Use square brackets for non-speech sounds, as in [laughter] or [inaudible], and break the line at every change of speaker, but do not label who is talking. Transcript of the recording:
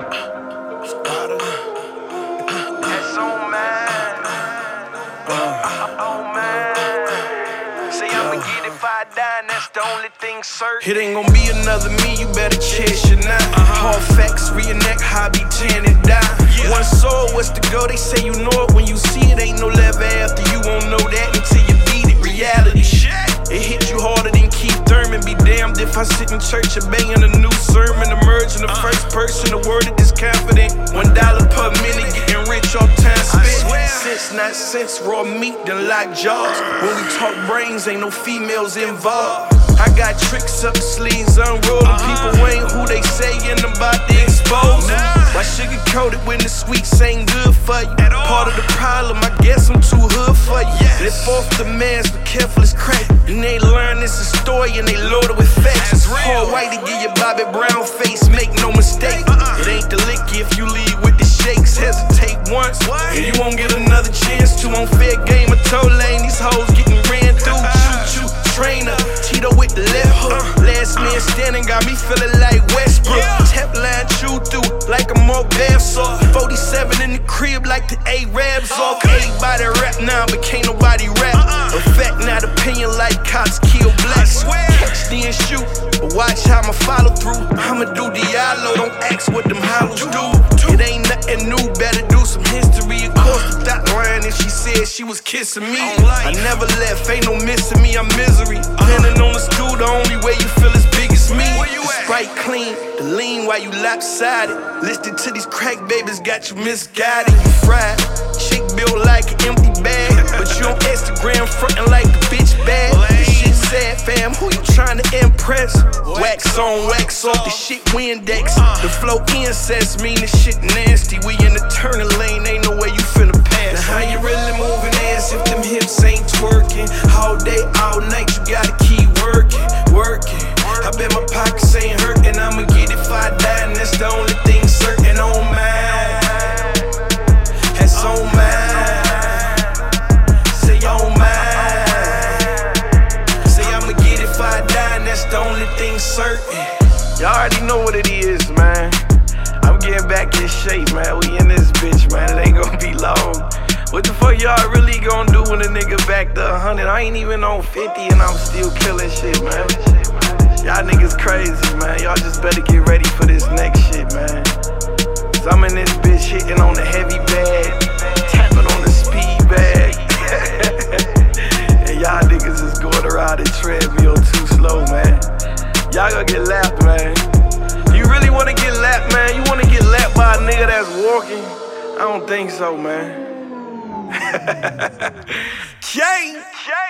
it the
ain't gonna be another me, you better chase your now. Hard facts, reenact hobby, tan and die. One soul, what's the go? They say you know it when you see it. Ain't no level after you won't know that until you beat it. Reality, shit. it hit you harder than Keith Thurman. Be damned if I sit in church and banging person, the word is confident. One dollar per minute, getting rich off time spent. Sense, not sense, raw meat, then lock jaws. When we talk brains, ain't no females involved. I got tricks up the sleeves, unrolling. People ain't who they sayin' I'm about to expose them. Why sugarcoat it when the sweets ain't good for you? Part of the problem, I guess I'm too hood for you. Lift off the mans, but careful it's crack. And they learn this a story and they loaded with facts. Hard white to give your Bobby Brown face, make Game, a toe lane, these hoes getting ran through. Choo choo, trainer, Tito with the left hook. Last man standing got me feeling like Westbrook. Tap line chew through like a more bath saw. 47 in the crib like the A-Rabs off. Everybody rap now, but can't nobody rap. Effect, not opinion like cops kill blacks. Catch then shoot, but watch how I'ma follow through. I'ma do Diallo, don't ask what them hollows do. She said she was kissing me. I never left, ain't no missing me, I'm misery. Depending on the stool, the only way you feel as big as me. Sprite clean, the lean while you lopsided. Listed to these crack babies, got you misguided. You fried, chick built like an empty bag. [laughs] But you on Instagram frontin' like a bitch bad. This shit sad, fam, who you tryna impress? Wax on, wax off, the shit Windex. The flow incest mean the shit nasty. We in the turning lane, ain't no way you finna. How you really moving ass if them hips ain't twerking? All day, all night, you gotta keep working, working. I bet my pockets ain't hurting, I'ma get it if I die, and that's the only thing certain oh, on mine. That's on mine. Say oh, on mine. Say I'ma get it if I die, and that's the only thing certain. Y'all already know what it is, man. I'm getting back in shape, man. We What the fuck y'all really gonna do when a nigga back to 100? I ain't even on 50 and I'm still killing shit, man. Y'all niggas crazy, man. Y'all just better get ready for this next shit, man. Cause I'm in this bitch hitting on the heavy bag, tapping on the speed bag. [laughs] and y'all niggas is going around the treadmill too slow, man. Y'all gonna get lapped, man. You really wanna get lapped, man? You wanna get lapped by a nigga that's walking? I don't think so, man. [laughs] Jay, Jay.